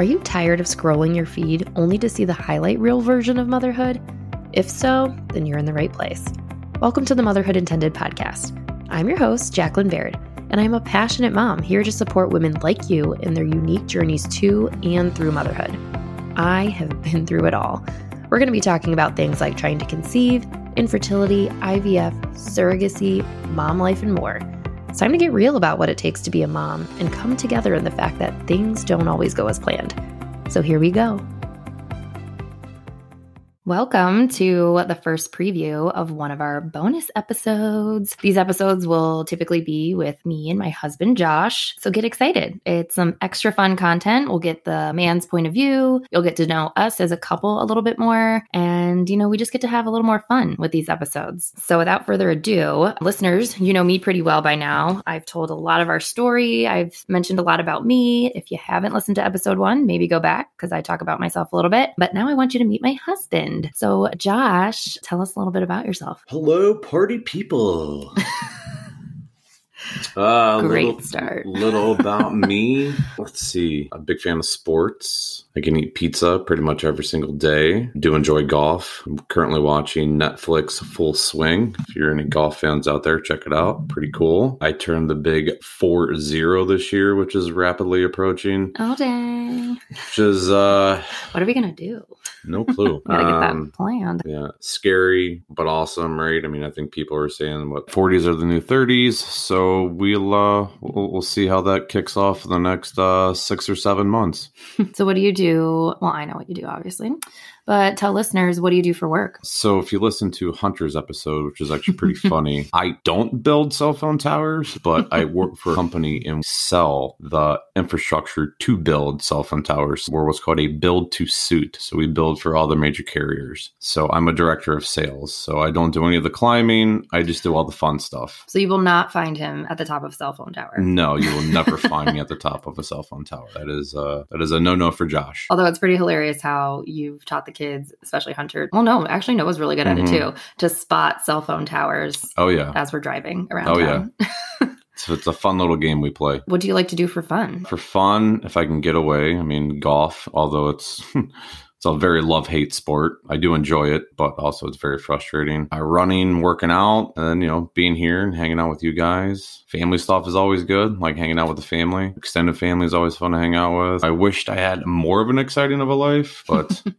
Are you tired of scrolling your feed only to see the highlight reel version of motherhood? If so, then you're in the right place. Welcome to the Motherhood Intended podcast. I'm your host, Jacqueline Baird, and I'm a passionate mom here to support women like you in their unique journeys to and through motherhood. I have been through it all. We're going to be talking about things like trying to conceive, infertility, IVF, surrogacy, mom life, and more. It's time to get real about what it takes to be a mom and come together in the fact that things don't always go as planned. So here we go. Welcome to the first preview of one of our bonus episodes. These episodes will typically be with me and my husband, Josh. So get excited. It's some extra fun content. We'll get the man's point of view. You'll get to know us as a couple a little bit more. And, you know, we just get to have a little more fun with these episodes. So without further ado, listeners, you know me pretty well by now. I've told a lot of our story. I've mentioned a lot about me. If you haven't listened to episode one, maybe go back because I talk about myself a little bit. But now I want you to meet my husband. So, Josh, tell us a little bit about yourself. Hello, party people. Uh, Great little, start. little about me. Let's see. I'm a big fan of sports. I can eat pizza pretty much every single day. Do enjoy golf. I'm currently watching Netflix Full Swing. If you're any golf fans out there, check it out. Pretty cool. I turned the big 4 0 this year, which is rapidly approaching, Oh, dang. which is uh, What are we going to do? no clue. Gotta get Um, that planned. Yeah, scary but awesome, right? I mean, I think people are saying what 40s are the new 30s, so we'll uh we'll, we'll see how that kicks off in the next uh 6 or 7 months. So, what do you do? Well, I know what you do, obviously, but tell listeners, what do you do for work? So if you listen to Hunter's episode, which is actually pretty funny, I don't build cell phone towers, but I work for a company and sell the infrastructure to build cell phone towers. We're what's called a build to suit. So we build for all the major carriers. So I'm a director of sales. So I don't do any of the climbing. I just do all the fun stuff. So, you will not find him at the top of a cell phone tower. No, you will never find me at the top of a cell phone tower. That is uh that is a no no for Josh. Although it's pretty hilarious how you've taught the kids, especially Hunter. Well, no, actually, Noah's really good at it Mhm. too, to spot cell phone towers Oh yeah. as we're driving around Oh, town. So it's a fun little game we play. What do you like to do for fun? for fun if i can get away i mean golf although it's it's a very love hate sport i do enjoy it but also it's very frustrating uh, running working out and you know being here and hanging out with you guys family stuff is always good like hanging out with the family extended family is always fun to hang out with i wished i had more of an exciting of a life but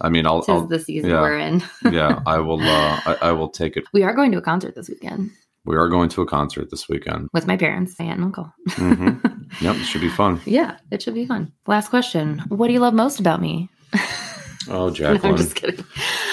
i mean i'll, I'll the season yeah. we're in. yeah i will uh I, I will take it We are going to a concert this weekend we are going to a concert this weekend with my parents, my aunt and uncle. hmm yep it should be fun Yeah, it should be fun. Last question. What do you love most about me? oh No, jacqueline I'm just kidding.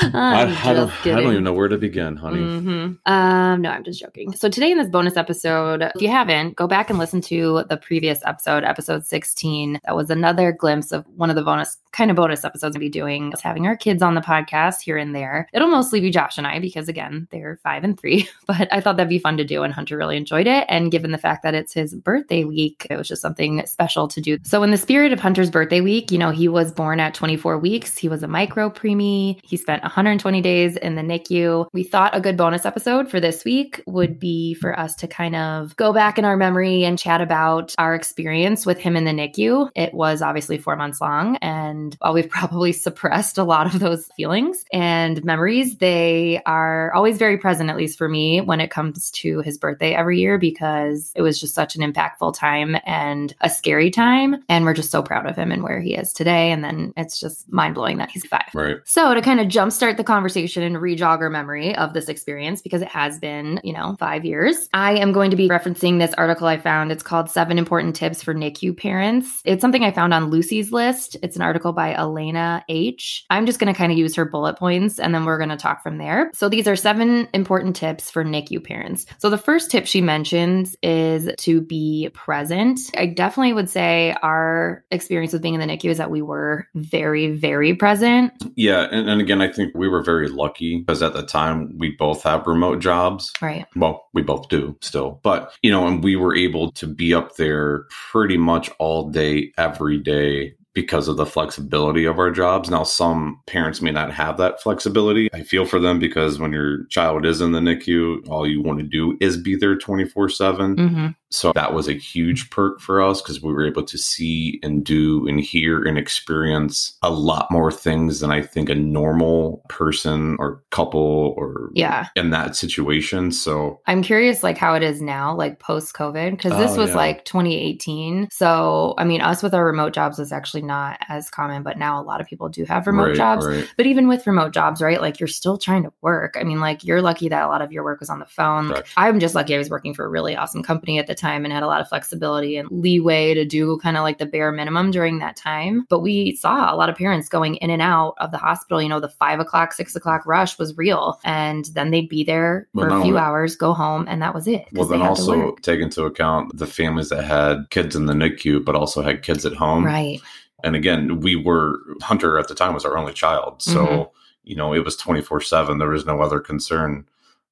I, I'm I don't, just I don't even know where to begin honey Mhm. Um, no, I'm just joking. So today in this bonus episode, if you haven't, go back and listen to the previous episode, episode 16. That was another glimpse of one of the bonus kind of bonus episodes we'll be doing is having our kids on the podcast here and there. It'll mostly be Josh and I because again, they're five and three. But I thought that'd be fun to do and Hunter really enjoyed it. And given the fact that it's his birthday week, it was just something special to do. So in the spirit of Hunter's birthday week, you know, he was born at 24 weeks. He was a micro preemie. He spent 120 days in the NICU. We thought a good bonus episode for this week would be for us to kind of go back in our memory and chat about our experience with him in the NICU. It was obviously four months long, and while we've probably suppressed a lot of those feelings and memories, they are always very present, at least for me, when it comes to his birthday every year because it was just such an impactful time and a scary time. And we're just so proud of him and where he is today. And then it's just mind blowing that he's five. Right. So, to kind of jumpstart the conversation and rejog our memory of this experience, because it has been, you know, five years, I am going to be referencing this article I found. It's called Seven Important Tips for NICU Parents. It's something I found on Lucie's List. It's an article by Elena H. I'm just going to kind of use her bullet points and then we're going to talk from there. So, these are seven important tips for NICU parents. So, the first tip she mentions is to be present. I definitely would say our experience with being in the NICU is that we were very, very present. Yeah, and, and again, I think we were very lucky because at the time we both have remote jobs. Right. Well, we both do still, but you know, and we were able to be up there pretty much all day, every day because of the flexibility of our jobs. Now, some parents may not have that flexibility. I feel for them because when your child is in the NICU, all you want to do is be there 24 7. hmm So that was a huge perk for us because we were able to see and do and hear and experience a lot more things than I think a normal person or couple or Yeah. in that situation. So I'm curious like how it is now, like post COVID, because this Oh, was yeah. like 2018. So I mean, us with our remote jobs was actually not as common, but now a lot of people do have remote right, jobs. right. But even with remote jobs, right? Like you're still trying to work. I mean, like you're lucky that a lot of your work was on the phone. I'm just lucky I was working for a really awesome company at the time and had a lot of flexibility and leeway to do kind of like the bare minimum during that time. But we saw a lot of parents going in and out of the hospital. You know, the five o'clock, six o'clock rush was real. And then they'd be there Well, for a few hours, go home, and that was it. Well, then also take into account the families that had kids in the NICU, but also had kids at home. Right. And again, we were Hunter at the time was our only child, so Mhm. you know it was twenty four seven. There was no other concern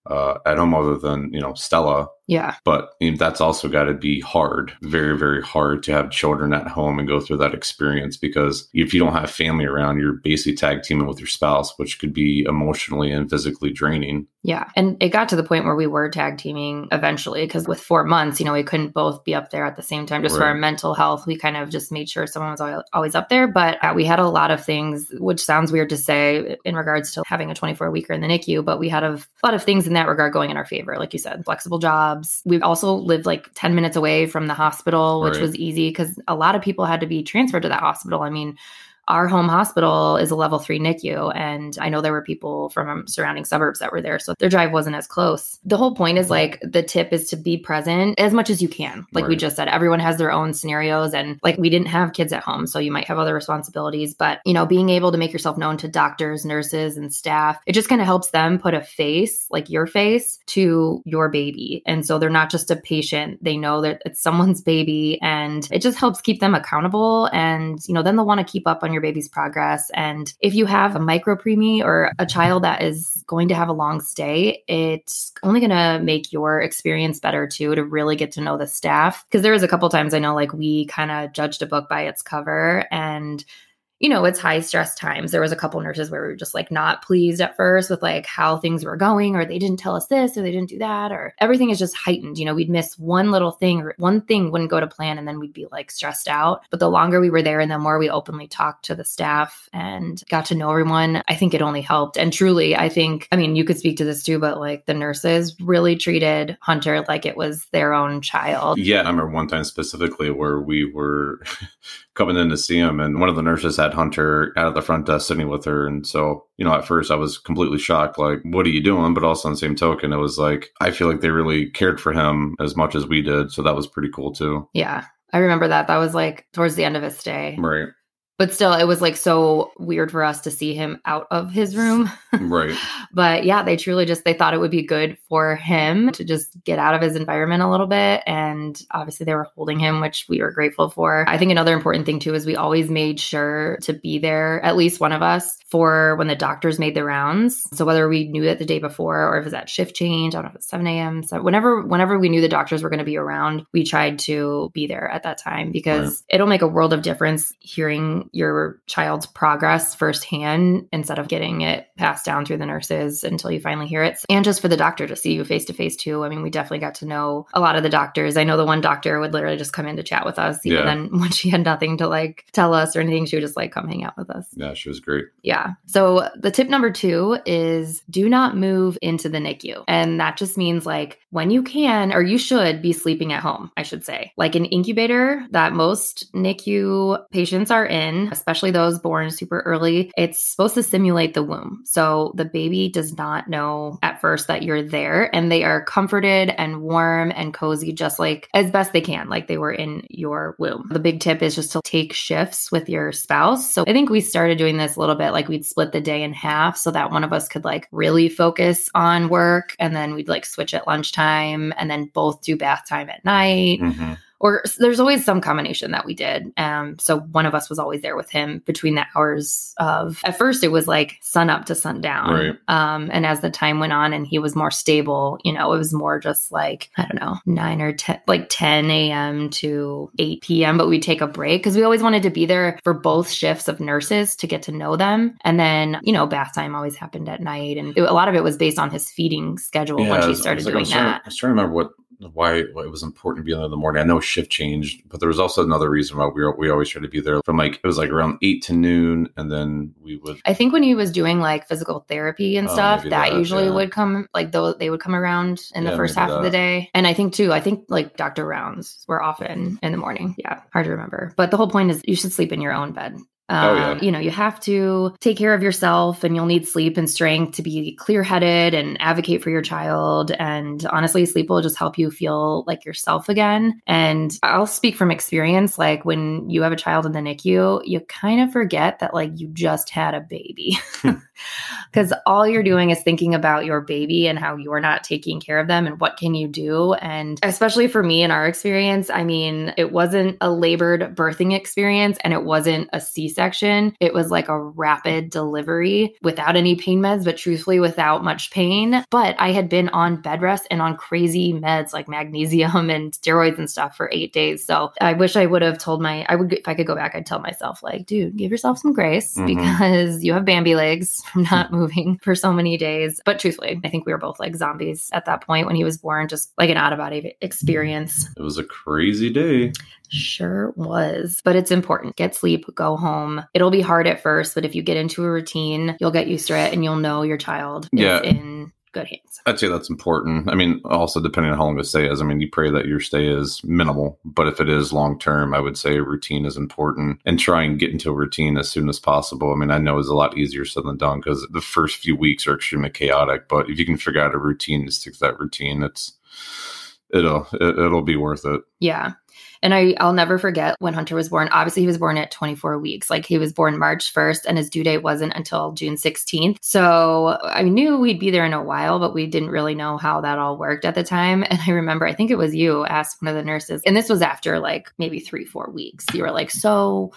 uh, at home other than you know Stella. Yeah. But I mean, that's also got to be hard, very, very hard to have children at home and go through that experience because if you don't have family around, you're basically tag teaming with your spouse, which could be emotionally and physically draining. Yeah. And it got to the point where we were tag teaming eventually because with four months, you know, we couldn't both be up there at the same time just for our mental health. We kind of just made sure someone was always up there. But we had a lot of things, which sounds weird to say in regards to having a 24 weeker in the NICU, but we had a lot of things in that regard going in our favor. Like you said, flexible jobs. We also lived like 10 minutes away from the hospital, which Right. was easy because a lot of people had to be transferred to that hospital. I mean, our home hospital is a level three NICU, and I know there were people from surrounding suburbs that were there, so their drive wasn't as close. The whole point is like the tip is to be present as much as you can. Like we just said, everyone has their own scenarios, and like we didn't have kids at home, so you might have other responsibilities, but you know, being able to make yourself known to doctors, nurses, and staff, it just kind of helps them put a face, like your face, to your baby. And so they're not just a patient, they know that it's someone's baby, and it just helps keep them accountable. And, you know, then they'll want to keep up on your baby's progress. And if you have a micro preemie or a child that is going to have a long stay, it's only going to make your experience better too to really get to know the staff. Because there was a couple times I know like we kind of judged a book by its cover and you know, it's high stress times. There was a couple nurses where we were just like not pleased at first with like how things were going, or they didn't tell us this, or they didn't do that, or everything is just heightened. You know, we'd miss one little thing, or one thing wouldn't go to plan, and then we'd be like stressed out. But the longer we were there and the more we openly talked to the staff and got to know everyone, I think it only helped. And truly, I think, I mean, you could speak to this too, but like the nurses really treated Hunter like it was their own child. Yeah, I remember one time specifically where we were coming in to see him, and one of the nurses had Hunter out of the front desk sitting with her. And so, you know, at first I was completely shocked, like, what are you doing? But also on the same token, it was like, I feel like they really cared for him as much as we did. So that was pretty cool too. Yeah. I remember that. That was like towards the end of his stay. Right. But still it was like so weird for us to see him out of his room. Right. but yeah they truly just they thought it would be good for him to just get out of his environment a little bit and obviously they were holding him which we were grateful for. I think another important thing too is we always made sure to be there at least one of us for when the doctors made the rounds. So whether we knew it the day before or if it was at shift change i don't know if it's 7 a.m so whenever whenever we knew the doctors were going to be around we tried to be there at that time because it'll make a world of difference hearing your child's progress firsthand instead of getting it passed down through the nurses until you finally hear it. And just for the doctor to see you face to face too. I mean, we definitely got to know a lot of the doctors. I know the one doctor would literally just come in to chat with us, even Yeah. then when she had nothing to like tell us or anything, she would just like come hang out with us. Yeah, she was great. Yeah. So the tip number two is do not move into the NICU. And that just means like when you can, or you should be sleeping at home, I should say. Like an incubator that most NICU patients are in, especially those born super early, it's supposed to simulate the womb. So the baby does not know at first that you're there and they are comforted and warm and cozy, just like as best they can, like they were in your womb. The big tip is just to take shifts with your spouse. So I think we started doing this a little bit like we'd split the day in half so that one of us could like really focus on work and then we'd like switch at lunchtime and then both do bath time at night Mhm. Or there's always some combination that we did. Um, so one of us was always there with him between the hours of. At first, it was like sun up to sundown, Right. um, and as the time went on and he was more stable, you know, it was more just like I don't know, nine or ten, like ten a.m. to eight p.m. But we'd take a break because we always wanted to be there for both shifts of nurses to get to know them, and then you know, bath time always happened at night, and it- a lot of it was based on his feeding schedule Yeah, once I he started was like, I doing that. I was trying to remember what why, it was important to be there in the morning. I know shift changed, but there was also another reason why we were, we always tried to be there from like it was like around eight to noon, and then we would. I think when he was doing like physical therapy and Oh, stuff, that, that, usually yeah. would come like though they would come around in the first half of the day. And I think too, I think like doctor rounds were often in the morning. Yeah, hard to remember. But the whole point is you should sleep in your own bed. Oh, yeah. Um, You know, you have to take care of yourself and you'll need sleep and strength to be clear headed and advocate for your child. And honestly, sleep will just help you feel like yourself again. And I'll speak from experience like when you have a child in the NICU, you kind of forget that like you just had a baby. Because all you're doing is thinking about your baby and how you're not taking care of them and what can you do. And especially for me in our experience, I mean, it wasn't a labored birthing experience and it wasn't a C section. It was like a rapid delivery without any pain meds, but truthfully without much pain. But I had been on bed rest and on crazy meds like magnesium and steroids and stuff for eight days. So I wish I would have told my, I would, if I could go back, I'd tell myself, like, dude, give yourself some grace Mhm. because you have Bambi legs from hmm. not moving for so many days. But truthfully, I think we were both like zombies at that point when he was born, just like an out of body experience. It was a crazy day. Sure was. But it's important. Get sleep, go home. It'll be hard at first, but if you get into a routine, you'll get used to it and you'll know your child Yeah. is in good hands. I'd say that's important. I mean, also depending on how long the stay is. I mean, you pray that your stay is minimal, but if it is long term, I would say routine is important and try and get into a routine as soon as possible. I mean, I know it's a lot easier said than done because the first few weeks are extremely chaotic, but if you can figure out a routine to stick to that routine, it's it'll it, it'll be worth it. Yeah. And I, I'll never forget when Hunter was born. Obviously, he was born at 24 weeks. Like he was born March 1st, and his due date wasn't until June 16th. So I knew we'd be there in a while, but we didn't really know how that all worked at the time. And I remember, I think it was you asked one of the nurses, and this was after like maybe three, four weeks. You were like, So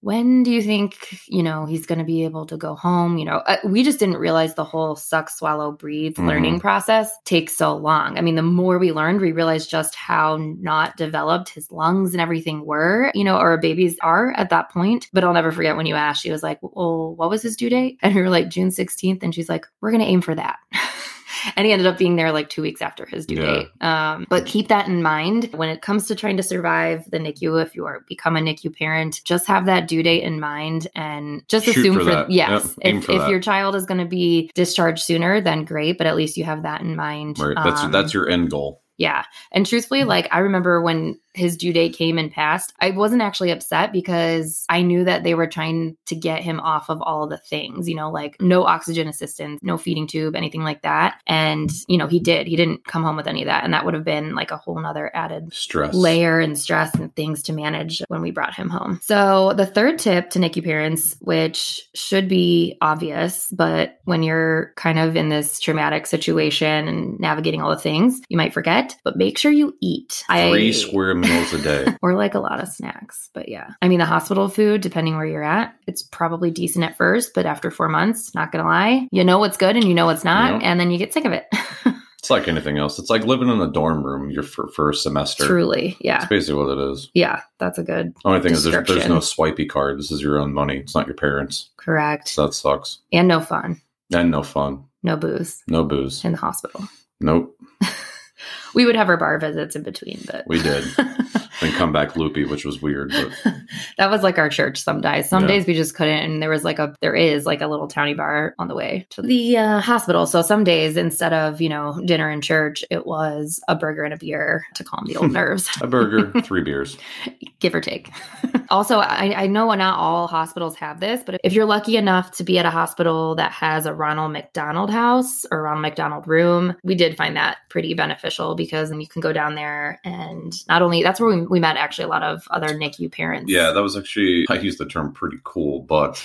when do you think, you know, he's going to be able to go home? You know, uh, we just didn't realize the whole suck, swallow, breathe Mhm. learning process takes so long. I mean, the more we learned, we realized just how not developed his lungs and everything were, you know, or babies are at that point. But I'll never forget when you asked, she was like, Well, what was his due date? And we were like, June 16th. And she's like, We're going to aim for that. and he ended up being there like two weeks after his due Yeah. date. Um, but keep that in mind when it comes to trying to survive the NICU. If you are become a NICU parent, just have that due date in mind and just Shoot assume for for, yes, Yep, if, for if your child is going to be discharged sooner, then great. But at least you have that in mind. Right. That's Um, that's your end goal. yeah. And truthfully, like I remember when his due date came and passed, I wasn't actually upset because I knew that they were trying to get him off of all the things, you know, like no oxygen assistance, no feeding tube, anything like that. And, you know, he did. He didn't come home with any of that. And that would have been like a whole nother added Stress. layer and stress and things to manage when we brought him home. So, the third tip to NICU parents, which should be obvious, but when you're kind of in this traumatic situation and navigating all the things, you might forget, but make sure you eat. Three I, square meals a day. or like a lot of snacks. But yeah, I mean, the hospital food, depending where you're at, it's probably decent at first, but after four months, not gonna lie, you know what's good and you know what's not, Yep. and then you get sick of it. It's like anything else. It's like living in a dorm room your for, for a semester. Truly. Yeah. That's basically what it is. Yeah. That's a good, Only thing is there's, there's no swipey card. This is your own money. It's not your parents. correct. So that sucks. and no fun, And no fun. no booze No booze. in the hospital. Nope. We would have our bar visits in between, but We did. Then come back loopy, which was weird. But that was like our church some days. Some Yeah. days we just couldn't, and there was like a there is like a little towny bar on the way to the uh, hospital. So some days instead of you know dinner and church, it was a burger and a beer to calm the old nerves, a burger, three beers. give or take. also, I, I know not all hospitals have this, but if you're lucky enough to be at a hospital that has a Ronald McDonald house or Ronald McDonald room, we did find that pretty beneficial because then you can go down there and not only that's where we, we met actually a lot of other NICU parents. Yeah, that was actually I use the term pretty cool, but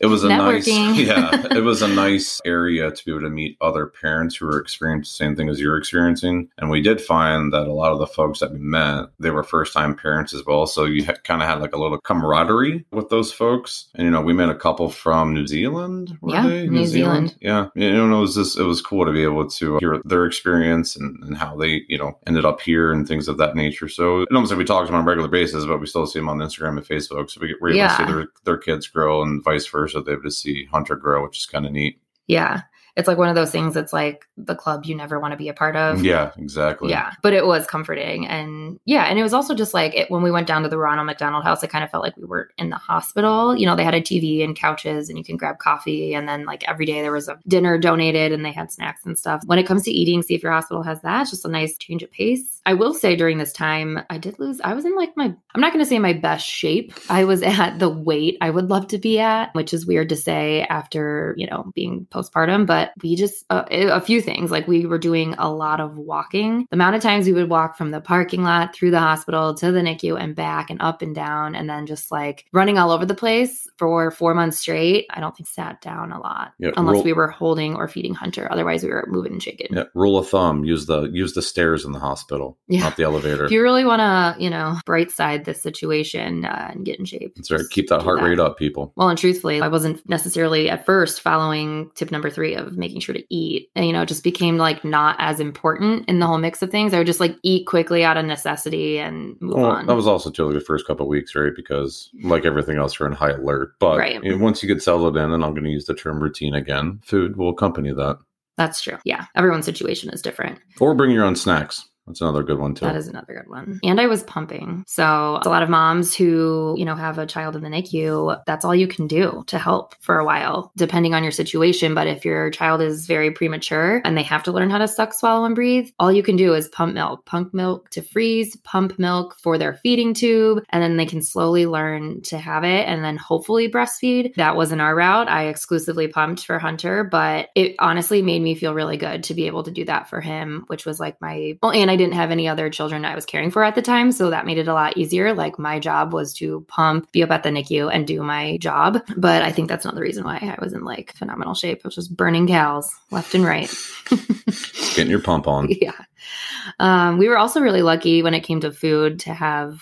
it was a nice yeah, it was a nice area to be able to meet other parents who were experiencing the same thing as you're experiencing. And we did find that a lot of the folks that we met, they were first time parents as well. So you ha- kind of had like a little camaraderie with those folks. And you know, we met a couple from New Zealand. Yeah, they? New Zealand. Yeah, you know, it was just it was cool to be able to hear their experience and, and how they you know ended up here and things of that nature. So it almost we talk to them on a regular basis, but we still see them on Instagram and Facebook. So we get, we're able Yeah. to see their, their kids grow and vice versa. They're able to see Hunter grow, which is kind of neat. Yeah. it's like one of those things that's like the club you never want to be a part of. Yeah, exactly. Yeah, but it was comforting. And yeah, and it was also just like it, when we went down to the Ronald McDonald House, it kind of felt like we were in the hospital. You know, they had a TV and couches and you can grab coffee. And then like every day there was a dinner donated and they had snacks and stuff. When it comes to eating, see if your hospital has that. It's just a nice change of pace. I will say during this time, I did lose, I was in like my, I'm not going to say my best shape. I was at the weight I would love to be at, which is weird to say after, you know, being postpartum, but we just, uh, a few things like we were doing a lot of walking. The amount of times we would walk from the parking lot through the hospital to the NICU and back and up and down, and then just like running all over the place for four months straight. I don't think sat down a lot Yeah, unless we were holding or feeding Hunter. Otherwise, we were moving and shaking. Yeah, rule of thumb: use the use the stairs in the hospital, Yeah. not the elevator. If you really want to, you know, bright side this situation uh, and get in shape, That's right. Keep that heart rate up, people. Well, and truthfully, I wasn't necessarily at first following tip number three of making sure to eat. And, you know, it just became like not as important in the whole mix of things. I would just like eat quickly out of necessity and move Well, on. that was also totally the first couple of weeks, right? Because like everything else, you're in high alert. But Right. you know, once you get settled in, and I'm going to use the term routine again, food will accompany that. That's true. Yeah. Everyone's situation is different. Or bring your own snacks. That's another good one too. That is another good one. And I was pumping. So a lot of moms who, you know, have a child in the NICU, that's all you can do to help for a while, depending on your situation. But if your child is very premature and they have to learn how to suck, swallow, and breathe, all you can do is pump milk, pump milk to freeze, pump milk for their feeding tube, and then they can slowly learn to have it and then hopefully breastfeed. That wasn't our route. I exclusively pumped for Hunter, but it honestly made me feel really good to be able to do that for him, which was like my well, and I didn't have any other children I was caring for at the time. So that made it a lot easier. Like my job was to pump, be up at the NICU and do my job. But I think that's not the reason why I was in like phenomenal shape. I was just burning cows left and right. Getting your pump on. yeah. Um, we were also really lucky when it came to food to have.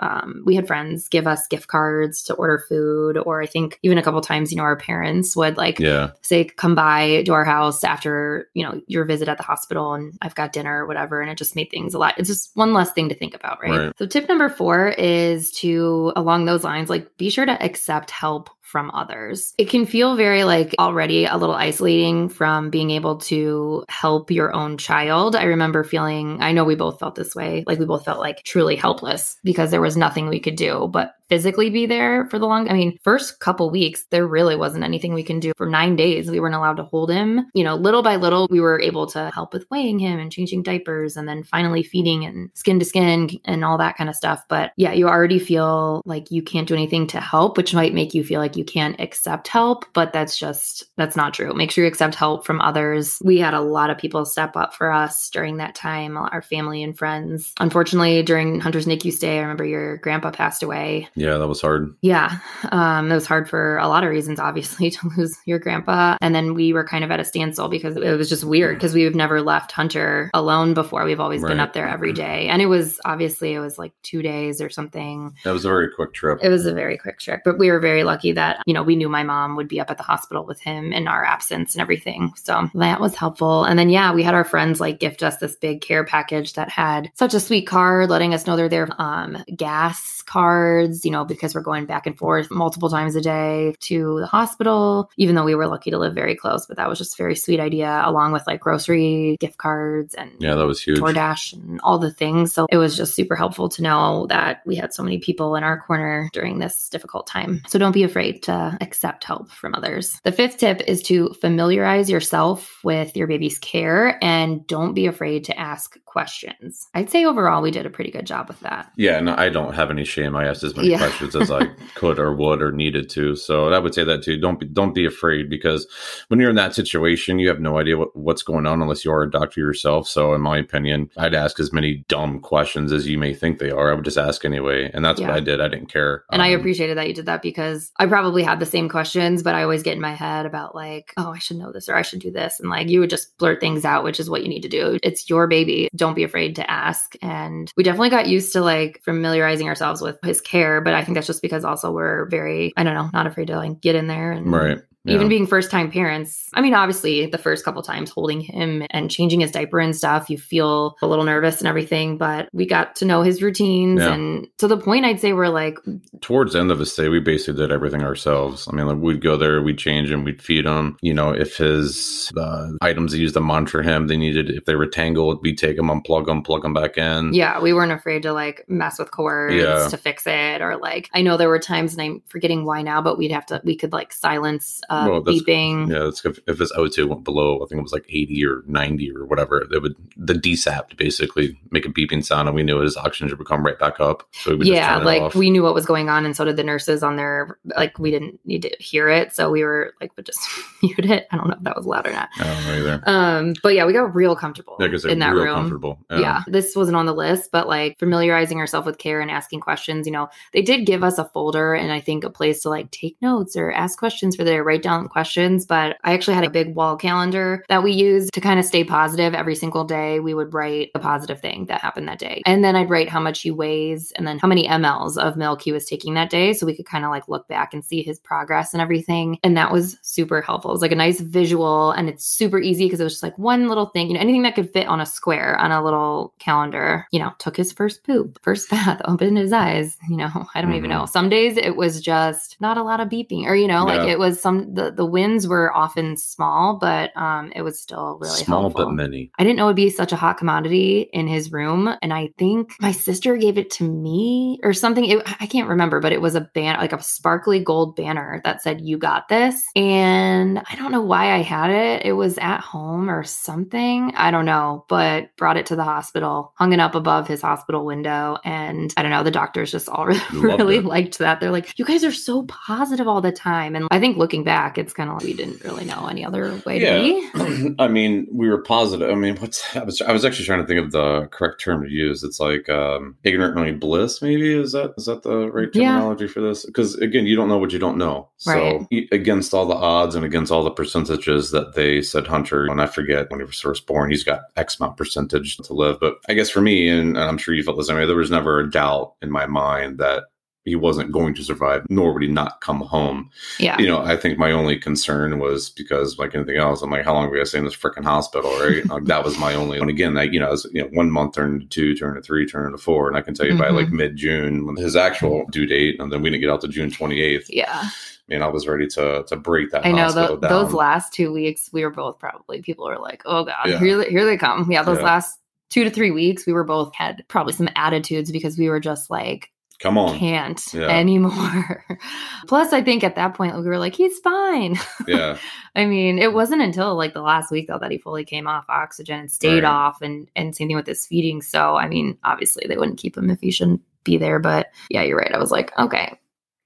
Um, we had friends give us gift cards to order food, or I think even a couple times, you know, our parents would like Yeah. say come by to our house after you know your visit at the hospital and i've got dinner or whatever and it just made things a lot it's just one less thing to think about right, Right. so tip number four is to along those lines like be sure to accept help from others. It can feel very like already a little isolating from being able to help your own child. I remember feeling, I know we both felt this way, like we both felt like truly helpless because there was nothing we could do but physically be there for the long I mean, first couple weeks there really wasn't anything we can do. For 9 days we weren't allowed to hold him. You know, little by little we were able to help with weighing him and changing diapers and then finally feeding and skin to skin and all that kind of stuff. But yeah, you already feel like you can't do anything to help, which might make you feel like you can't accept help, but that's just that's not true. Make sure you accept help from others. We had a lot of people step up for us during that time, our family and friends. Unfortunately, during Hunter's NICU stay, I remember your grandpa passed away. Yeah, that was hard. Yeah, um, it was hard for a lot of reasons, obviously, to lose your grandpa. And then we were kind of at a standstill because it was just weird because we've never left Hunter alone before. We've always been up there every day. And it was obviously, it was like two days or something. That was a very quick trip. It was a very quick trip, but we were very lucky that, you know, we knew my mom would be up at the hospital with him in our absence and everything. So that was helpful. And then, yeah, we had our friends like gift us this big care package that had such a sweet card letting us know they're there. Um, gas cards, you know, because we're going back and forth multiple times a day to the hospital, even though we were lucky to live very close. But that was just a very sweet idea, along with like grocery gift cards and Yeah, that was huge. DoorDash and all the things. So it was just super helpful to know that we had so many people in our corner during this difficult time. So don't be afraid to accept help from others. The fifth tip is to familiarize yourself with your baby's care and don't be afraid to ask questions. I'd say overall we did a pretty good job with that. Yeah, and I don't have any shame. I asked as many Yeah. questions as I could or would or needed to. So I would say that too. Don't be don't be afraid because when you're in that situation, you have no idea what, what's going on unless you are a doctor yourself. So in my opinion, I'd ask as many dumb questions as you may think they are. I would just ask anyway, and that's Yeah. what I did. I didn't care. And I Um, appreciated that you did that because I probably had the same questions, but I always get in my head about like, oh, I should know this or I should do this. And like you would just blurt things out, which is what you need to do. It's your baby. Don't be afraid to ask. And we definitely got used to like familiarizing ourselves with his care. But I think that's just because also we're very, I don't know, not afraid to like get in there and Right. Yeah. even being first time parents. I mean, obviously, the first couple times holding him and changing his diaper and stuff, you feel a little nervous and everything, but we got to know his routines. Yeah. And to the point, I'd say we're like, towards the end of his stay, we basically did everything ourselves. I mean, like we'd go there, we'd change him, we'd feed him. You know, if his the items used to monitor him, they needed if they were tangled, we'd take them, unplug them, plug them back in. yeah, we weren't afraid to like mess with cords Yeah. to fix it. Or like, I know there were times, and I'm forgetting why now, but we'd have to, we could like silence uh, Well, beeping. Yeah, that's if, if his O2 went below, I think it was like 80 or 90 or whatever, it would the DSAP to basically make a beeping sound, and we knew his oxygen would come right back up. So we yeah like we knew what was going on and so did the nurses on their like we didn't need to hear it so we were like would just mute it i don't know if that was loud or not I don't know either. um but yeah we got real comfortable Yeah, in that real room comfortable. yeah. this wasn't on the list but like familiarizing ourselves with care and asking questions you know they did give us a folder and i think a place to like take notes or ask questions for there write down questions but i actually had a big wall calendar that we used to kind of stay positive every single day. We would write a positive thing that happened that day. And then i'd write how much he weighs and then how many mls of milk he was taking that day so we could kind of like look back and see his progress and everything. And that was super helpful. It was like a nice visual and it's super easy because it was just like one little thing you know anything that could fit on a square on a little calendar you know took his first poop first bath opened his eyes you know i don't even Mhm. know. Some days it was just not a lot of beeping or you know like it was some the, the wins were often small but um it was still really Small helpful. but many. I didn't know it'd be such a hot commodity in his room. And I think my sister gave it to me or something. It, I can't remember, but it was a ban like a sparkly gold banner that said, You got this. And I don't know why I had it. It was at home or something. I don't know, but brought it to the hospital, hung it up above his hospital window. And I don't know, the doctors just all really, really liked that. They're like, You guys are so positive all the time. And I think looking back, it's kind of like we didn't really know any other way to be. I mean, we were positive. I mean, what's I was I was actually trying to think of the correct term to use. It's like um, ignorantly bliss. Maybe is that is that the right Yeah. terminology for this? Because again, you don't know what you don't know. So e- against all the odds and against all the percentages that they said Hunter, and I forget when he was first born, he's got X amount percentage to live. But I guess for me, and, and I'm sure you felt the same way, there was never a doubt in my mind that he wasn't going to survive, nor would he not come home Yeah. you know, I think my only concern was because, like anything else, I'm like, how long are we gonna stay in this freaking hospital, right? like, that was my only. And again, that you know, as, you know, one month turned to two, turned to three, turned to four, and I can tell you by Mhm. like mid June, when his actual due date, and then we didn't get out to June 28th. Yeah. Man, I was ready to to break that. I know down. those last two weeks, we were both probably people were like, "Oh God, Yeah. here, they- here they come." Yeah, those Yeah. last two to three weeks, we were both had probably some attitudes because we were just like, Come on, "Can't Yeah. anymore." Plus, I think at that point we were like, "He's fine." yeah, I mean, it wasn't until like the last week though that he fully came off oxygen and stayed Right. off, and and same thing with his feeding. So, I mean, obviously they wouldn't keep him if he shouldn't be there. But yeah, you're right. I was like, okay,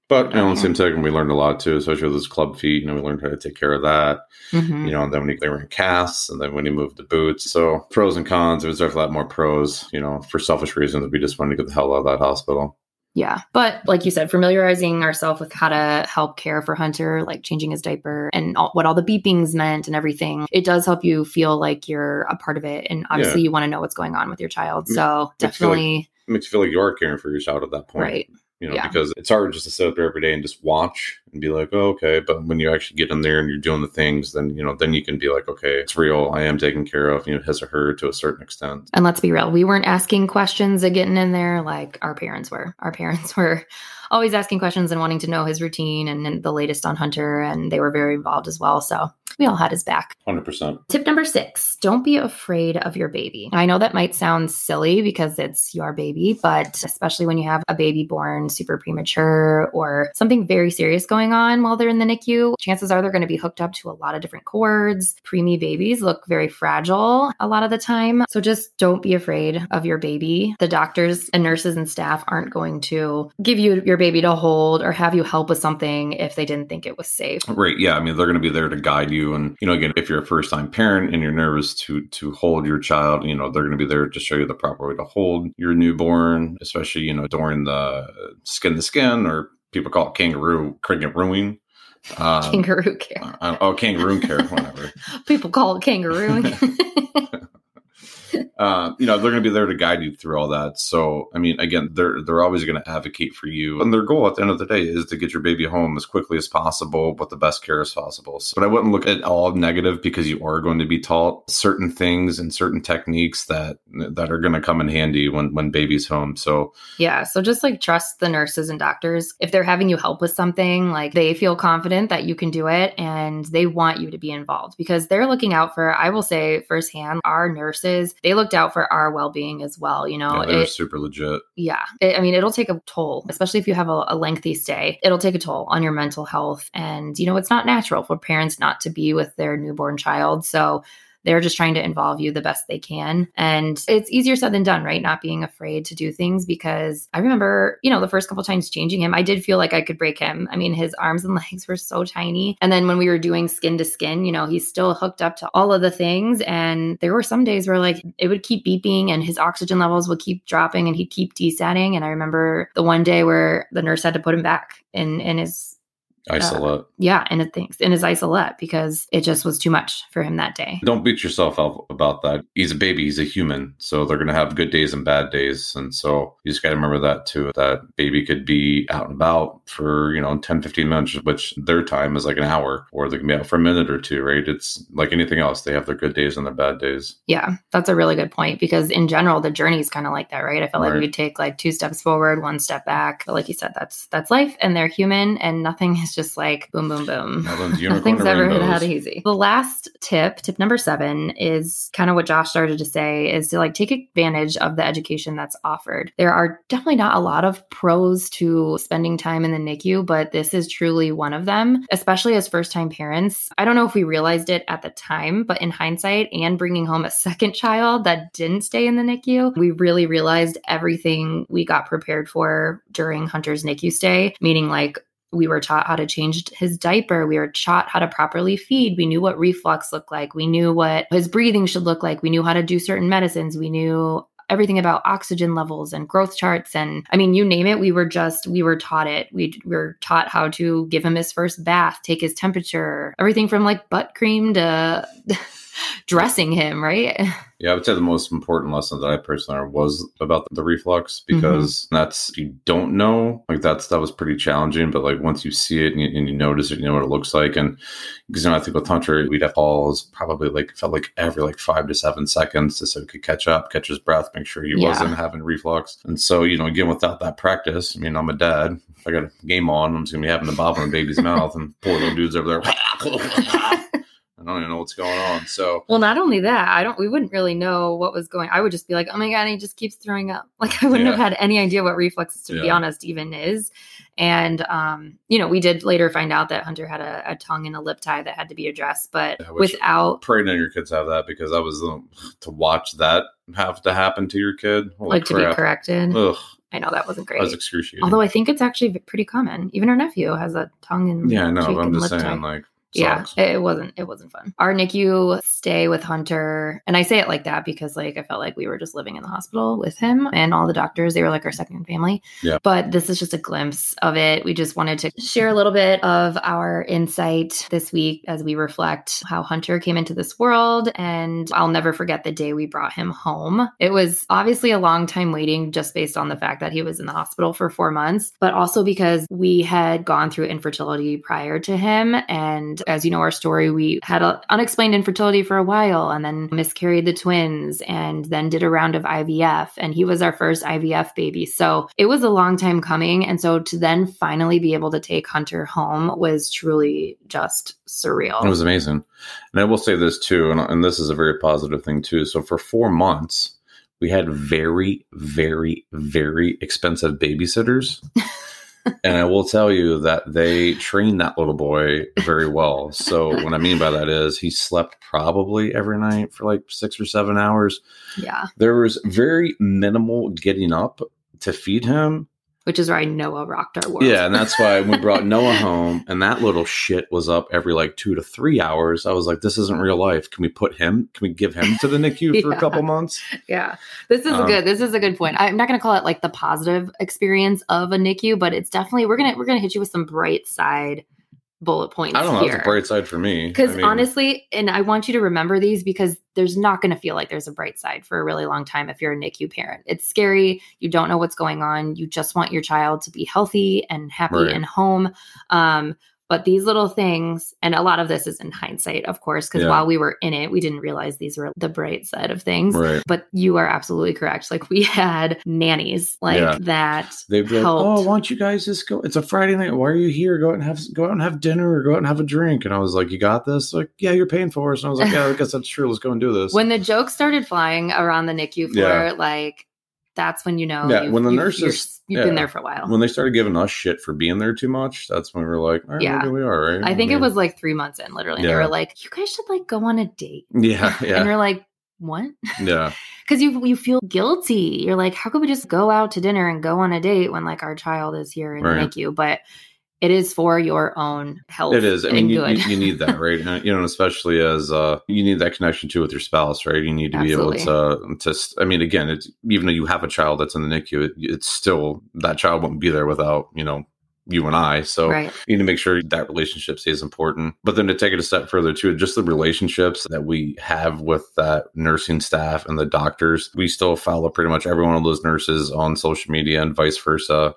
but you know, on the same token, we learned a lot too, especially with his club feet. You know, we learned how to take care of that. Mhm. you know, and then when he, they were in casts, and then when he moved to boots. So pros and cons. It was definitely a lot more pros. You know, for selfish reasons, we just wanted to get the hell out of that hospital. Yeah. But like you said, familiarizing ourselves with how to help care for Hunter, like changing his diaper and all, what all the beepings meant and everything, it does help you feel like you're a part of it. And obviously, you want to know what's going on with your child. So Makes you feel like- definitely, makes you feel like you are caring for your child at that point. right. You know, Yeah. because it's hard just to sit up there every day and just watch and be like, oh, okay. But when you actually get in there and you're doing the things, then, you know, then you can be like, okay, it's real. I am taken care of, you know, his or her to a certain extent. And let's be real, we weren't asking questions and getting in there like our parents were. Our parents were always asking questions and wanting to know his routine and, and the latest on Hunter. And they were very involved as well. So we all had his back. 100%. Tip number six don't be afraid of your baby. I know that might sound silly because it's your baby, but especially when you have a baby born super premature or something very serious going on while they're in the NICU, chances are they're going to be hooked up to a lot of different cords. Preemie babies look very fragile a lot of the time. So just don't be afraid of your baby. The doctors and nurses and staff aren't going to give you your baby to hold or have you help with something if they didn't think it was safe. Right. Yeah. I mean, they're going to be there to guide you. And, you know, again, if you're a first time parent and you're nervous to, to hold your child, you know, they're going to be there to show you the proper way to hold your newborn, especially, you know, during the skin to skin or people call it kangaroo, kangarooing. Um, Kangaroo care. uh, oh, kangaroo care, whatever. People call it kangaroo. uh, you know, they're going to be there to guide you through all that. So, I mean, again, they're they're always going to advocate for you, and their goal at the end of the day is to get your baby home as quickly as possible with the best care as possible. So, but I wouldn't look at all negative because you are going to be taught certain things and certain techniques that that are going to come in handy when when baby's home. So, yeah, so just like trust the nurses and doctors if they're having you help with something, like they feel confident that you can do it and they want you to be involved because they're looking out for. I will say firsthand, our nurses they looked out for our well being as well. You know, yeah, they're it, super legit. Yeah, it, I mean, it'll take a toll, especially if you have a, a lengthy stay. It'll take a toll on your mental health, and you know, it's not natural for parents not to be with their newborn child. So they're just trying to involve you the best they can. And it's easier said than done, right? Not being afraid to do things because I remember, you know, the first couple times changing him, I did feel like I could break him. I mean, his arms and legs were so tiny. And then when we were doing skin to skin, you know, he's still hooked up to all of the things. And there were some days where like it would keep beeping and his oxygen levels would keep dropping and he'd keep desatting. And I remember the one day where the nurse had to put him back in in his Isolette. Uh, yeah, and it thinks in his isolette because it just was too much for him that day. Don't beat yourself up about that. He's a baby, he's a human. So they're gonna have good days and bad days. And so you just gotta remember that too. That baby could be out and about for, you know, 10, 15 minutes, which their time is like an hour, or they can be out for a minute or two, right? It's like anything else. They have their good days and their bad days. Yeah, that's a really good point because in general the journey is kind of like that, right? I feel like right. we take like two steps forward, one step back. But like you said, that's that's life and they're human and nothing is just like boom, boom, boom. Nothing's ever that easy. The last tip, tip number seven, is kind of what Josh started to say is to like take advantage of the education that's offered. There are definitely not a lot of pros to spending time in the NICU, but this is truly one of them, especially as first time parents. I don't know if we realized it at the time, but in hindsight and bringing home a second child that didn't stay in the NICU, we really realized everything we got prepared for during Hunter's NICU stay, meaning like we were taught how to change his diaper. We were taught how to properly feed. We knew what reflux looked like. We knew what his breathing should look like. We knew how to do certain medicines. We knew everything about oxygen levels and growth charts and i mean you name it we were just we were taught it we, we were taught how to give him his first bath take his temperature everything from like butt cream to dressing him right Yeah, I would say the most important lesson that I personally learned was about the reflux because mm-hmm. that's you don't know like that's that was pretty challenging. But like once you see it and you, and you, notice it, you know what it looks like. And because you know I think with Hunter we'd have pause probably like felt like every like five to seven seconds just so he could catch up, catch his breath, make sure he yeah. wasn't having reflux. And so you know again without that practice, I mean I'm a dad. I got a game on, I'm just gonna be having the bob in the baby's mouth and poor little dude's over there. I don't even know what's going on. So, well, not only that, I don't. We wouldn't really know what was going. I would just be like, oh my god, he just keeps throwing up. Like I wouldn't yeah. have had any idea what reflux, to yeah. be honest, even is. And um, you know, we did later find out that Hunter had a, a tongue and a lip tie that had to be addressed, but yeah, without praying on your kids have that because I was um, to watch that have to happen to your kid, Holy like crap. to be corrected. Ugh. I know that wasn't great. That was excruciating. Although I think it's actually pretty common. Even our nephew has a tongue and yeah, no, I'm just saying, like yeah, it wasn't it wasn't fun. Our NICU stay with Hunter, and I say it like that because like I felt like we were just living in the hospital with him and all the doctors. They were like our second family. Yeah. But this is just a glimpse of it. We just wanted to share a little bit of our insight this week as we reflect how Hunter came into this world, and I'll never forget the day we brought him home. It was obviously a long time waiting, just based on the fact that he was in the hospital for four months, but also because we had gone through infertility prior to him and as you know our story, we had a, unexplained infertility for a while and then miscarried the twins and then did a round of IVF. And he was our first IVF baby. So it was a long time coming. And so to then finally be able to take Hunter home was truly just surreal. It was amazing. And I will say this too, and, and this is a very positive thing too. So for four months, we had very, very, very expensive babysitters. and I will tell you that they trained that little boy very well. So what I mean by that is he slept probably every night for like six or seven hours. Yeah. There was very minimal getting up to feed him which is why Noah rocked our world. Yeah, and that's why we brought Noah home, and that little shit was up every like two to three hours. I was like, "This isn't real life. Can we put him? Can we give him to the NICU for yeah. a couple months?" Yeah, this is um, good. This is a good point. I'm not going to call it like the positive experience of a NICU, but it's definitely we're gonna we're gonna hit you with some bright side bullet points I don't know. here. That's a bright side for me. Because I mean, honestly, and I want you to remember these because there's not going to feel like there's a bright side for a really long time if you're a NICU parent. It's scary. You don't know what's going on. You just want your child to be healthy and happy Right. and home. Um, but these little things, and a lot of this is in hindsight, of course, because Yeah. while we were in it, we didn't realize these were the bright side of things. right. But you are absolutely correct. Like we had nannies like Yeah. that. They'd be like, oh, helped. "Oh, why don't you guys just go? It's a Friday night. Why are you here? Go out and have go out and have dinner, or go out and have a drink." And I was like, "You got this?" Like, "Yeah, you're paying for us." And I was like, "Yeah, I guess that's true. Let's go and do this." When the jokes started flying around the NICU floor, Yeah. like that's when you know Yeah, when the nurses- you've been there for a while. when they started giving us shit for being there too much, that's when we were like, "All right, Yeah. we are." Right? I think it was like three months in, literally. And They were like, "You guys should like go on a date," Yeah, yeah. and yeah, you're like, "What?" yeah. Because you you feel guilty. You're like, "How could we just go out to dinner and go on a date when like our child is here in Right. the NICU?" But it is for your own health. It is. I and mean, you, you, you need that, right? You know, especially as uh, you need that connection too with your spouse, right? You need to Absolutely. be able to to. I mean, again, it's even though you have a child that's in the NICU, it, it's still that child won't be there without you know you and I. So right. you need to make sure that relationship stays important. But then to take it a step further too, just the relationships that we have with that nursing staff and the doctors. We still follow pretty much every one of those nurses on social media and vice versa.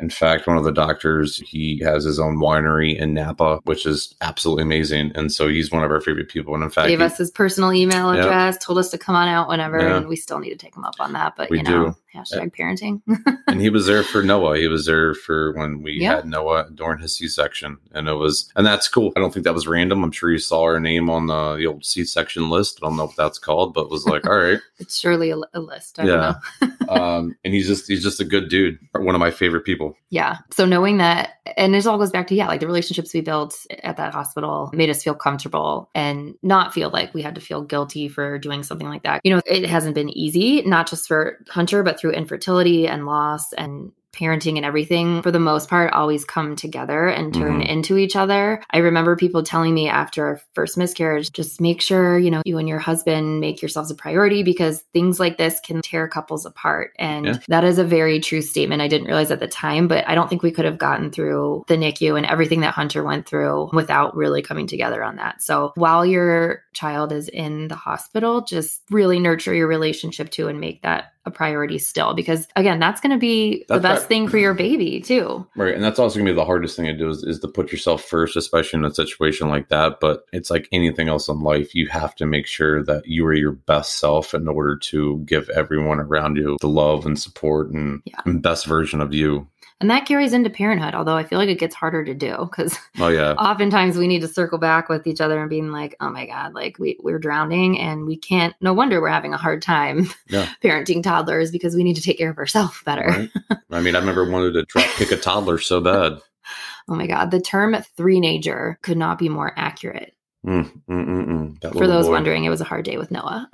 In fact, one of the doctors, he has his own winery in Napa, which is absolutely amazing. And so he's one of our favorite people. And in fact, Gave he- us his personal email address, told us to come on out whenever, Yeah. and we still need to take him up on that. But We you know, do. Hashtag parenting. and he was there for Noah. He was there for when we Yeah. had Noah during his C-section, and it was, and that's cool. I don't think that was random. I'm sure you saw our name on the, the old C-section list. I don't know what that's called, but it was like, all right, it's surely a, a list. I Yeah. don't know. um, and he's just he's just a good dude. One of my favorite people. Yeah. So knowing that, and this all goes back to, yeah, like the relationships we built at that hospital made us feel comfortable and not feel like we had to feel guilty for doing something like that. You know, it hasn't been easy, not just for Hunter, but through infertility and loss and parenting and everything for the most part always come together and turn Mhm. into each other. I remember people telling me after our first miscarriage, just make sure, you know, you and your husband make yourselves a priority because things like this can tear couples apart. And Yeah. that is a very true statement. I didn't realize at the time, but I don't think we could have gotten through the NICU and everything that Hunter went through without really coming together on that. So while your child is in the hospital, just really nurture your relationship too and make that a priority still because again that's going to be the best right. thing for your baby too Right. And that's also gonna be the hardest thing to do is, is to put yourself first, especially in a situation like that. But it's like anything else in life, you have to make sure that you are your best self in order to give everyone around you the love and support and, Yeah. and best version of you. And that carries into parenthood although i feel like it gets harder to do because Oh yeah. oftentimes we need to circle back with each other and being like oh my god like we, we're drowning and we can't no wonder we're having a hard time Yeah. parenting toddlers because we need to take care of ourselves better Right? I mean, I remember wanted to drop kick a toddler so bad. oh my god the term three-nager could not be more accurate Mm, mm, mm, mm. For those boy, wondering it was a hard day with noah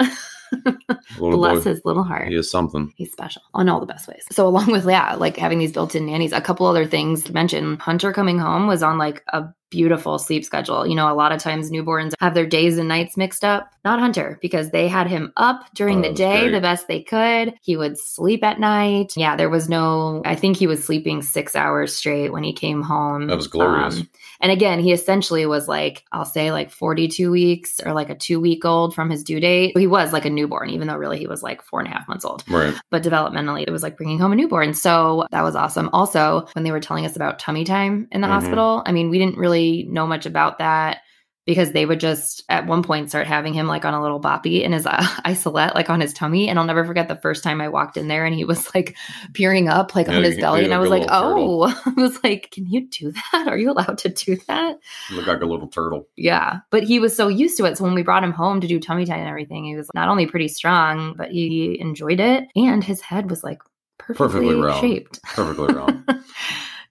bless boy, his little heart he is something. He's special on all the best ways. So along with yeah, like having these built-in nannies, a couple other things to mention. Hunter coming home was on like a beautiful sleep schedule. You know, a lot of times newborns have their days and nights mixed up. Not Hunter because they had him up during Oh, the day great. the best they could. He would sleep at night. Yeah, there was no I think he was sleeping 6 hours straight when he came home. That was glorious. Um, and again, he essentially was like, I'll say like 42 weeks or like a two week old from his due date. He was like a newborn, even though really he was like four and a half months old. Right. But developmentally, it was like bringing home a newborn. So that was awesome. Also, when they were telling us about tummy time in the Mhm. hospital, I mean, we didn't really know much about that because they would just at one point start having him like on a little boppy in his uh, isolette, like on his tummy. And I'll never forget the first time I walked in there and he was like peering up like Yeah, on his belly. you And I was like oh, I was like, can you do that? Are you allowed to do that? Look like a little turtle. Yeah. But he was so used to it. So when we brought him home to do tummy time and everything, he was not only pretty strong, but he enjoyed it. And his head was like perfectly, Perfectly round. shaped. Perfectly round.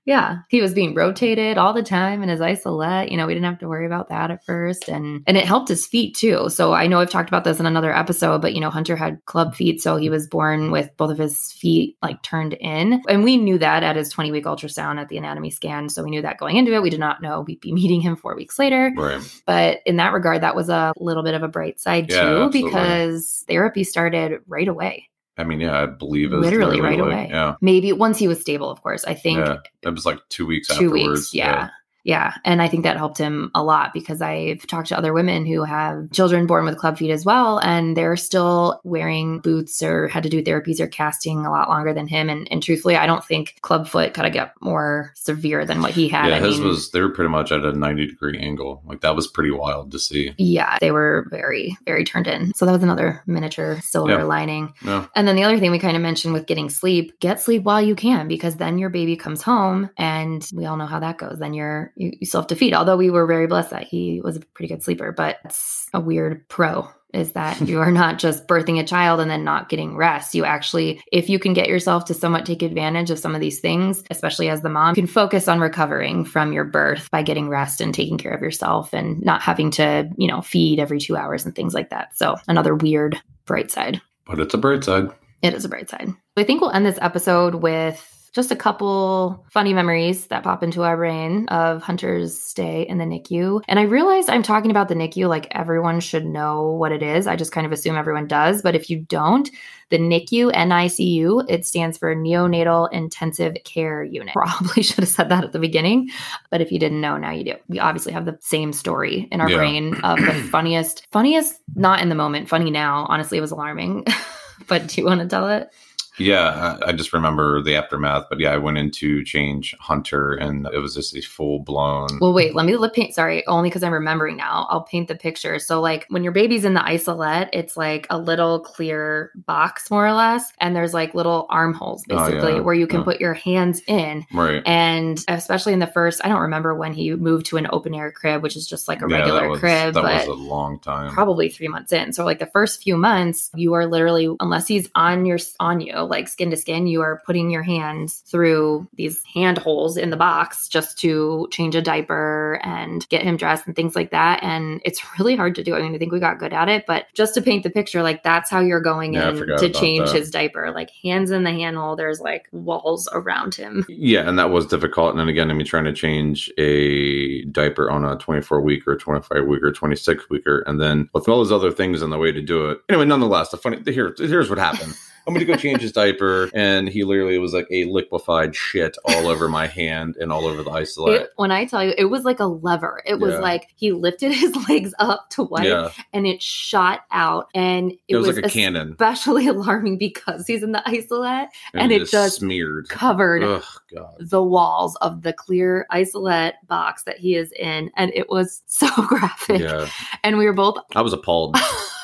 yeah. He was being rotated all the time in his isolette. You know, we didn't have to worry about that at first. And and it helped his feet too. So I know I've talked about this in another episode, but you know, Hunter had club feet. So he was born with both of his feet like turned in. And we knew that at his 20 week ultrasound at the anatomy scan. So we knew that going into it. We did not know we'd be meeting him four weeks later. right. But in that regard, that was a little bit of a bright side Yeah, too, absolutely. because therapy started right away. I mean, yeah, I believe it's Literally right like- away. Yeah. Maybe once he was stable, of course. I think Yeah. It was like two weeks two afterwards. weeks. Yeah. Yeah. And I think that helped him a lot because I've talked to other women who have children born with club feet as well. And they're still wearing boots or had to do therapies or casting a lot longer than him. And, and truthfully, I don't think club foot kind of got more severe than what he had. Yeah, I his mean, was they were pretty much at a ninety degree angle. Like that was pretty wild to see. Yeah, they were very, very turned in. So that was another miniature silver Yeah. lining. No, And then the other thing we kind of mentioned with getting sleep, get sleep while you can, because then your baby comes home and we all know how that goes. Then you're, you, you still have to feed. Although we were very blessed that he was a pretty good sleeper, but it's a weird pro is that you are not just birthing a child and then not getting rest. You actually, if you can get yourself to somewhat take advantage of some of these things, especially as the mom, you can focus on recovering from your birth by getting rest and taking care of yourself and not having to, you know, feed every two hours and things like that. So another weird bright side. but it's a bright side. It is a bright side. I think we'll end this episode with just a couple funny memories that pop into our brain of Hunter's stay in the NICU. And I realize I'm talking about the NICU like everyone should know what it is. I just kind of assume everyone does. But if you don't, the NICU, NICU, it stands for Neonatal Intensive Care Unit. Probably should have said that at the beginning. But if you didn't know, now you do. We obviously have the same story in our Yeah. brain of the funniest, funniest, not in the moment, funny now. Honestly, it was alarming. but do you want to tell it? Yeah, I, I just remember the aftermath. But yeah, I went in to change Hunter, and it was just a full blown. Well, wait, let me lip paint. Sorry, only because I'm remembering now. I'll paint the picture. So, like when your baby's in the isolette, it's like a little clear box, more or less, and there's like little armholes Oh, basically yeah, where you can yeah. put your hands in. right. And especially in the first, I don't remember when he moved to an open air crib, which is just like a yeah, regular that was, crib, That but was a long time. probably three months in. So like the first few months, you are literally, unless he's on your on you, like skin to skin, you are putting your hands through these hand holes in the box just to change a diaper and get him dressed and things like that. And it's really hard to do. I mean, I think we got good at it, but just to paint the picture, like that's how you're going Yeah, in to change that. his diaper. Like hands in the handle, there's like walls around him. Yeah, and that was difficult. And then again, I mean, trying to change a diaper on a 24 week or 25 week or 26 weeker, and then with all those other things in the way to do it. Anyway, nonetheless, the funny here, here's what happened. I'm gonna go change his diaper, and he literally was like a liquefied shit all over my hand and all over the isolette. It, when I tell you, it was like a lever. It was Yeah. like he lifted his legs up to wipe yeah, and it shot out. And it, it was, was, like a cannon, especially alarming because he's in the isolette and it just smeared. covered Ugh, God. the walls of the clear isolette box that he is in. And it was so graphic. Yeah, And we were both, I was appalled.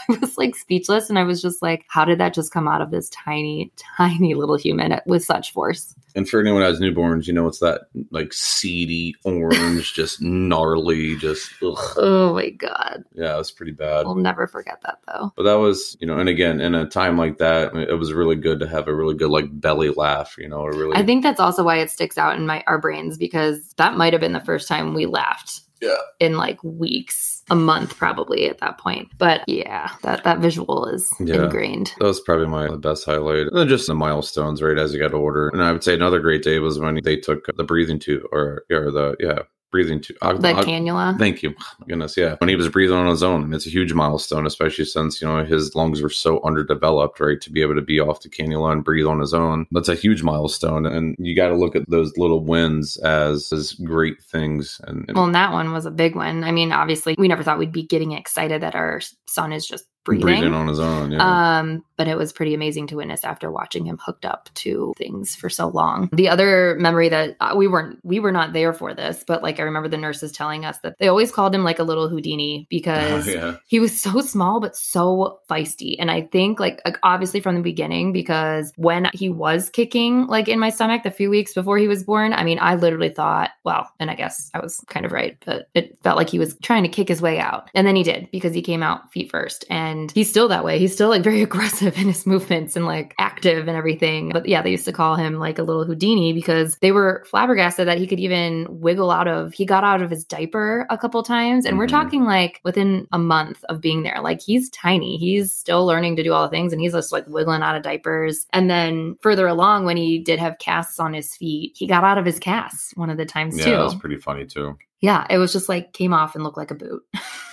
I was like speechless. And I was just like, how did that just come out of this tiny, tiny little human with such force? And for anyone who has newborns, you know it's that like seedy orange, just gnarly, just ugh. Oh my God. yeah, it was pretty bad. We'll never forget that though. But that was, you know, and again, in a time like that, it was really good to have a really good like belly laugh, you know, a really I think that's also why it sticks out in my our brains because that might have been the first time we laughed. Yeah. In like weeks, a month probably at that point. But yeah, that that visual is Yeah. ingrained. that was probably my best highlight. And then just the milestones, right, as you got older. And I would say another great day was when they took the breathing tube or or the yeah, breathing tube. Uh, The uh, cannula. Thank you. My goodness, yeah. When he was breathing on his own, and it's a huge milestone, especially since you know his lungs were so underdeveloped, right? To be able to be off the cannula and breathe on his own, that's a huge milestone. And you got to look at those little wins as as great things. And, and well, and that one was a big one. I mean, obviously, we never thought we'd be getting excited that our son is just breathing. breathing on his own. Yeah. Um, but it was pretty amazing to witness after watching him hooked up to things for so long. The other memory that uh, we weren't we were not there for this, but like I remember the nurses telling us that they always called him like a little Houdini because Oh, yeah. he was so small but so feisty. And I think like, like obviously from the beginning because when he was kicking like in my stomach the few weeks before he was born, I mean, I literally thought, well, and I guess I was kind of right, but it felt like he was trying to kick his way out. And then he did because he came out feet first and he's still that way. He's still like very aggressive in his movements and like active and everything. But yeah, they used to call him like a little Houdini because they were flabbergasted that he could even wiggle out of he got out of his diaper a couple times. And we're Mhm. talking like within a month of being there. Like he's tiny. He's still learning to do all the things and he's just like wiggling out of diapers. And then further along when he did have casts on his feet, he got out of his casts one of the times Yeah, too. that was pretty funny too. Yeah, it was just like came off and looked like a boot.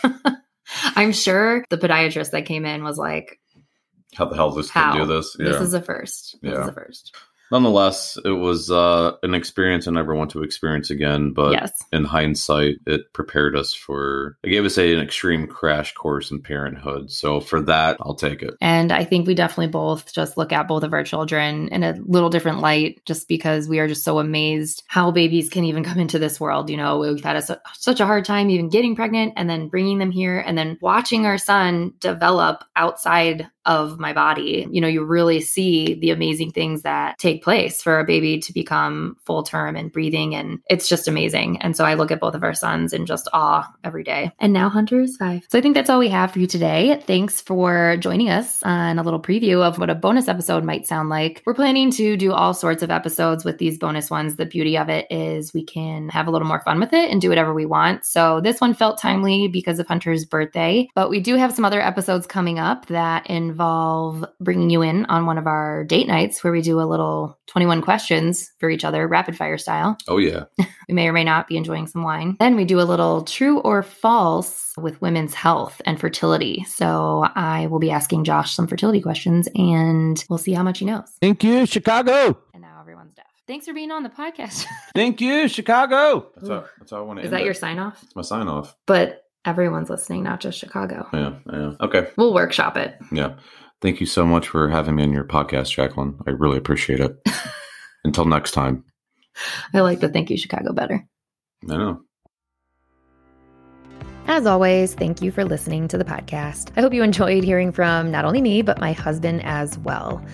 I'm sure the podiatrist that came in was like, How the hell this How? can do this? Yeah. this is a first. This Yeah. is a first. Nonetheless, it was uh, an experience I never want to experience again. But yes. in hindsight, it prepared us for, it gave us a, an extreme crash course in parenthood. So for that, I'll take it. And I think we definitely both just look at both of our children in a little different light just because we are just so amazed how babies can even come into this world. You know, we've had a, such a hard time even getting pregnant and then bringing them here and then watching our son develop outside of my body. You know, you really see the amazing things that take place for a baby to become full term and breathing. And it's just amazing. And so I look at both of our sons in just awe every day. And now Hunter is five. So I think that's all we have for you today. Thanks for joining us on a little preview of what a bonus episode might sound like. We're planning to do all sorts of episodes with these bonus ones. The beauty of it is we can have a little more fun with it and do whatever we want. So this one felt timely because of Hunter's birthday, but we do have some other episodes coming up that in involve bringing you in on one of our date nights where we do a little 21 questions for each other, rapid fire style. Oh, yeah. we may or may not be enjoying some wine. Then we do a little true or false with women's health and fertility. So I will be asking Josh some fertility questions and we'll see how much he knows. Thank you, Chicago. And now everyone's deaf. Thanks for being on the podcast. Thank you, Chicago. That's how, that's how I want to Is that your sign off? It's my sign off. But everyone's listening, not just Chicago. Yeah, yeah. Okay. We'll workshop it. Yeah. Thank you so much for having me on your podcast, Jacqueline. I really appreciate it. Until next time. I like the thank you, Chicago better. I know. As always, thank you for listening to the podcast. I hope you enjoyed hearing from not only me, but my husband as well.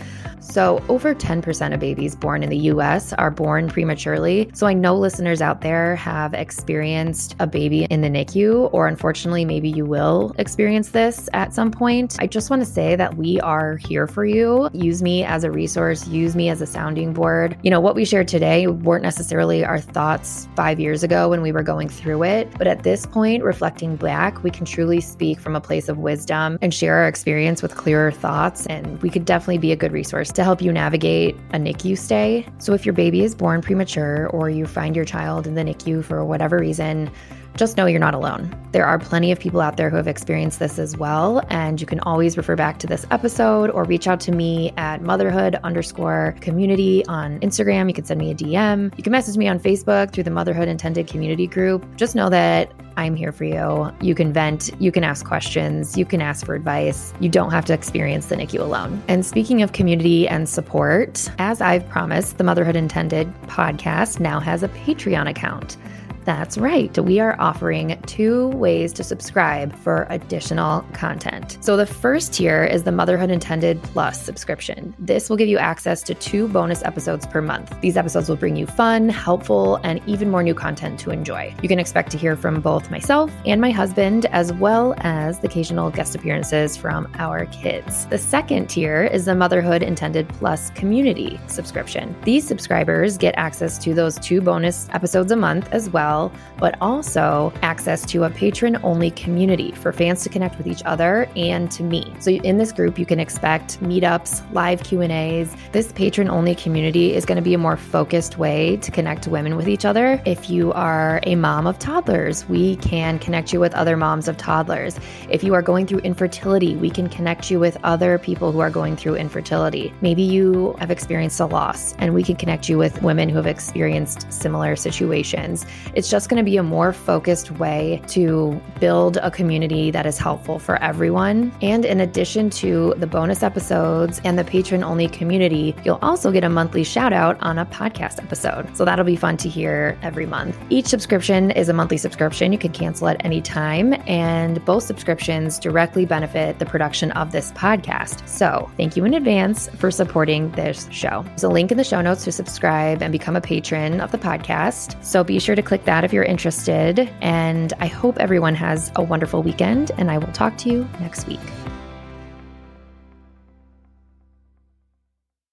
So, over 10% of babies born in the US are born prematurely. So, I know listeners out there have experienced a baby in the NICU, or unfortunately, maybe you will experience this at some point. I just want to say that we are here for you. Use me as a resource, use me as a sounding board. You know, what we shared today weren't necessarily our thoughts five years ago when we were going through it, but at this point, reflecting back, we can truly speak from a place of wisdom and share our experience with clearer thoughts. And we could definitely be a good resource to help you navigate a NICU stay. So if your baby is born premature or you find your child in the NICU for whatever reason, just know you're not alone. There are plenty of people out there who have experienced this as well, and you can always refer back to this episode or reach out to me at motherhood underscore community on Instagram. You can send me a DM. You can message me on Facebook through the Motherhood Intended community group. Just know that I'm here for you. You can vent, you can ask questions, you can ask for advice. You don't have to experience the NICU alone. And speaking of community and support, as I've promised, the Motherhood Intended podcast now has a Patreon account. That's right. We are offering two ways to subscribe for additional content. So, the first tier is the Motherhood Intended Plus subscription. This will give you access to two bonus episodes per month. These episodes will bring you fun, helpful, and even more new content to enjoy. You can expect to hear from both myself and my husband, as well as the occasional guest appearances from our kids. The second tier is the Motherhood Intended Plus community subscription. These subscribers get access to those two bonus episodes a month as well well, but also access to a patron only community for fans to connect with each other and to me. So in this group, you can expect meetups, live Q&As. This patron only community is going to be a more focused way to connect women with each other. If you are a mom of toddlers, we can connect you with other moms of toddlers. If you are going through infertility, we can connect you with other people who are going through infertility. Maybe you have experienced a loss and we can connect you with women who have experienced similar situations. It's just going to be a more focused way to build a community that is helpful for everyone. And in addition to the bonus episodes and the patron only community, you'll also get a monthly shout out on a podcast episode. So that'll be fun to hear every month. Each subscription is a monthly subscription. You can cancel at any time, and both subscriptions directly benefit the production of this podcast. So thank you in advance for supporting this show. There's a link in the show notes to subscribe and become a patron of the podcast. So be sure to click that that if you're interested. And I hope everyone has a wonderful weekend, and I will talk to you next week.